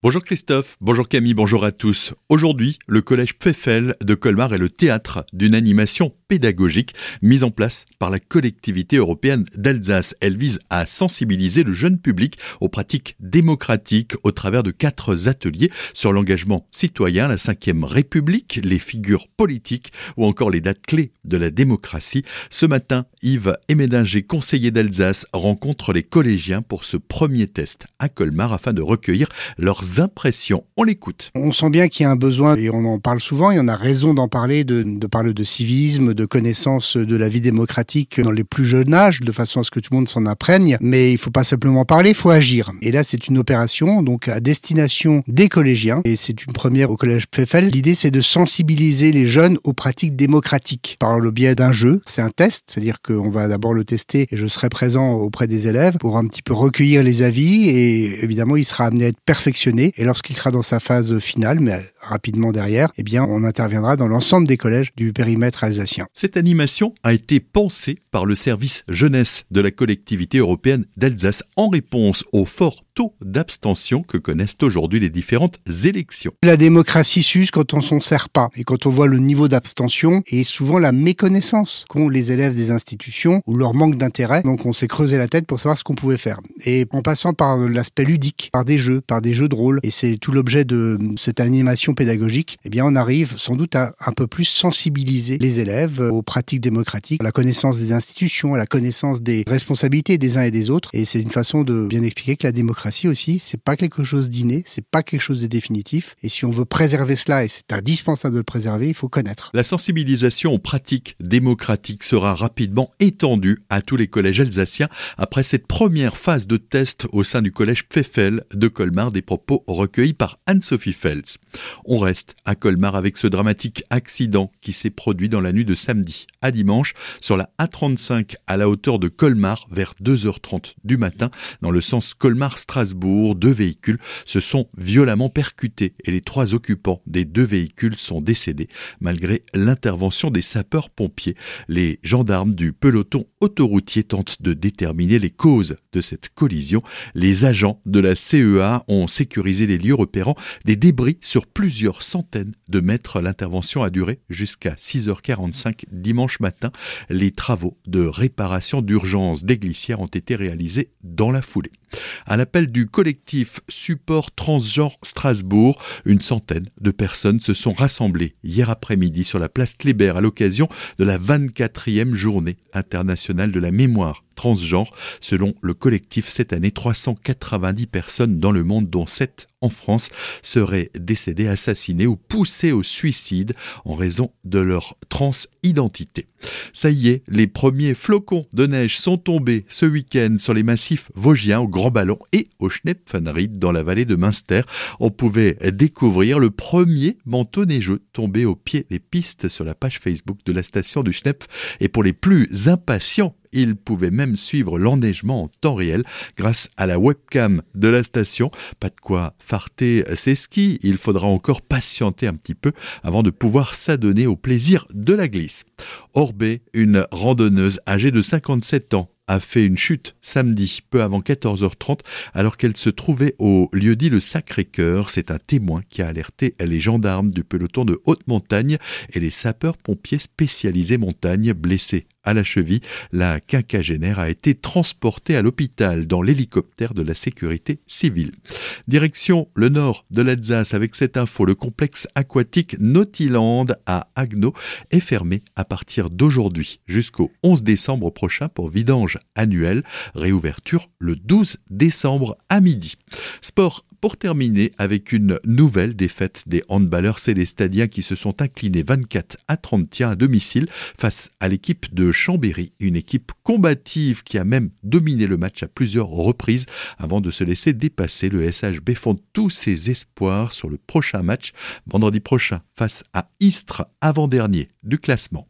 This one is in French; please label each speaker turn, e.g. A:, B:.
A: Bonjour Christophe, bonjour Camille, bonjour à tous. Aujourd'hui, le collège Pfeffel de Colmar est le théâtre d'une animation pédagogique mise en place par la collectivité européenne d'Alsace. Elle vise à sensibiliser le jeune public aux pratiques démocratiques au travers de quatre ateliers sur l'engagement citoyen, la cinquième république, les figures politiques ou encore les dates clés de la démocratie. Ce matin, Yves Emédinger, conseiller d'Alsace, rencontre les collégiens pour ce premier test à Colmar afin de recueillir leurs impressions. On l'écoute.
B: On sent bien qu'il y a un besoin, et on en parle souvent, et on a raison d'en parler, de, de, parler de civisme, de connaissance de la vie démocratique dans les plus jeunes âges, de façon à ce que tout le monde s'en imprègne. Mais il faut pas simplement parler, il faut agir. Et là, c'est une opération donc à destination des collégiens, et c'est une première au collège Pfeffel. L'idée, c'est de sensibiliser les jeunes aux pratiques démocratiques par le biais d'un jeu. C'est un test, c'est-à-dire qu'on va d'abord le tester, et je serai présent auprès des élèves pour un petit peu recueillir les avis, et évidemment, il sera amené à être perfectionné et lorsqu'il sera dans sa phase finale, mais rapidement derrière, eh bien, on interviendra dans l'ensemble des collèges du périmètre alsacien.
A: Cette animation a été pensée par le service jeunesse de la collectivité européenne d'Alsace en réponse au fort taux d'abstention que connaissent aujourd'hui les différentes élections.
B: La démocratie s'use quand on s'en sert pas et quand on voit le niveau d'abstention et souvent la méconnaissance qu'ont les élèves des institutions ou leur manque d'intérêt. Donc on s'est creusé la tête pour savoir ce qu'on pouvait faire. Et en passant par l'aspect ludique, par des jeux, par des jeux de rôle, et c'est tout l'objet de cette animation pédagogique, eh bien on arrive sans doute à un peu plus sensibiliser les élèves aux pratiques démocratiques, à la connaissance des institutions, à la connaissance des responsabilités des uns et des autres. Et c'est une façon de bien expliquer que la démocratie aussi, c'est pas quelque chose d'inné, c'est pas quelque chose de définitif. Et si on veut préserver cela, et c'est indispensable de le préserver, il faut connaître.
A: La sensibilisation aux pratiques démocratiques sera rapidement étendue à tous les collèges alsaciens après cette première phase de test au sein du collège Pfeffel de Colmar, des propos recueillis par Anne-Sophie Fels. On reste à Colmar avec ce dramatique accident qui s'est produit dans la nuit de samedi à dimanche sur la A35 à la hauteur de Colmar vers 2h30 du matin dans le sens Colmar-Strasbourg Deux véhicules se sont violemment percutés et les trois occupants des deux véhicules sont décédés malgré l'intervention des sapeurs-pompiers. Les gendarmes du peloton autoroutier tentent de déterminer les causes de cette collision. Les agents de la CEA ont sécurisé les lieux repérant des débris sur plusieurs centaines de mètres. L'intervention a duré jusqu'à 6h45 dimanche matin. Les travaux de réparation d'urgence des glissières ont été réalisés dans la foulée. À l'appel du collectif Support Transgenre Strasbourg, une centaine de personnes se sont rassemblées hier après-midi sur la place Kléber à l'occasion de la 24e journée internationale de la mémoire transgenre. Selon le collectif, cette année, 390 personnes dans le monde, dont 7 en France, seraient décédées, assassinées ou poussées au suicide en raison de leur transidentité. Ça y est, les premiers flocons de neige sont tombés ce week-end sur les massifs vosgiens au Grand Ballon et au Schnepfenried dans la vallée de Münster. On pouvait découvrir le premier manteau neigeux tombé au pied des pistes sur la page Facebook de la station du Schnepf. Et pour les plus impatients, il pouvait même suivre l'enneigement en temps réel grâce à la webcam de la station. Pas de quoi farter ses skis, il faudra encore patienter un petit peu avant de pouvoir s'adonner au plaisir de la glisse. Orbé, une randonneuse âgée de 57 ans, a fait une chute samedi, peu avant 14h30, alors qu'elle se trouvait au lieu dit le Sacré-Cœur. C'est un témoin qui a alerté les gendarmes du peloton de haute montagne et les sapeurs-pompiers spécialisés montagne blessés à la cheville. La quinquagénaire a été transportée à l'hôpital dans l'hélicoptère de la sécurité civile. Direction le nord de l'Alsace avec cette info. Le complexe aquatique Nautiland à Agno est fermé à partir d'aujourd'hui jusqu'au 11 décembre prochain pour vidange annuel. Réouverture le 12 décembre à midi. Sport pour terminer avec une nouvelle défaite des handballeurs célestadiens qui se sont inclinés 24 à 30 à domicile face à l'équipe de Chambéry, une équipe combative qui a même dominé le match à plusieurs reprises avant de se laisser dépasser. Le SHB fonde tous ses espoirs sur le prochain match vendredi prochain face à Istres, avant-dernier du classement.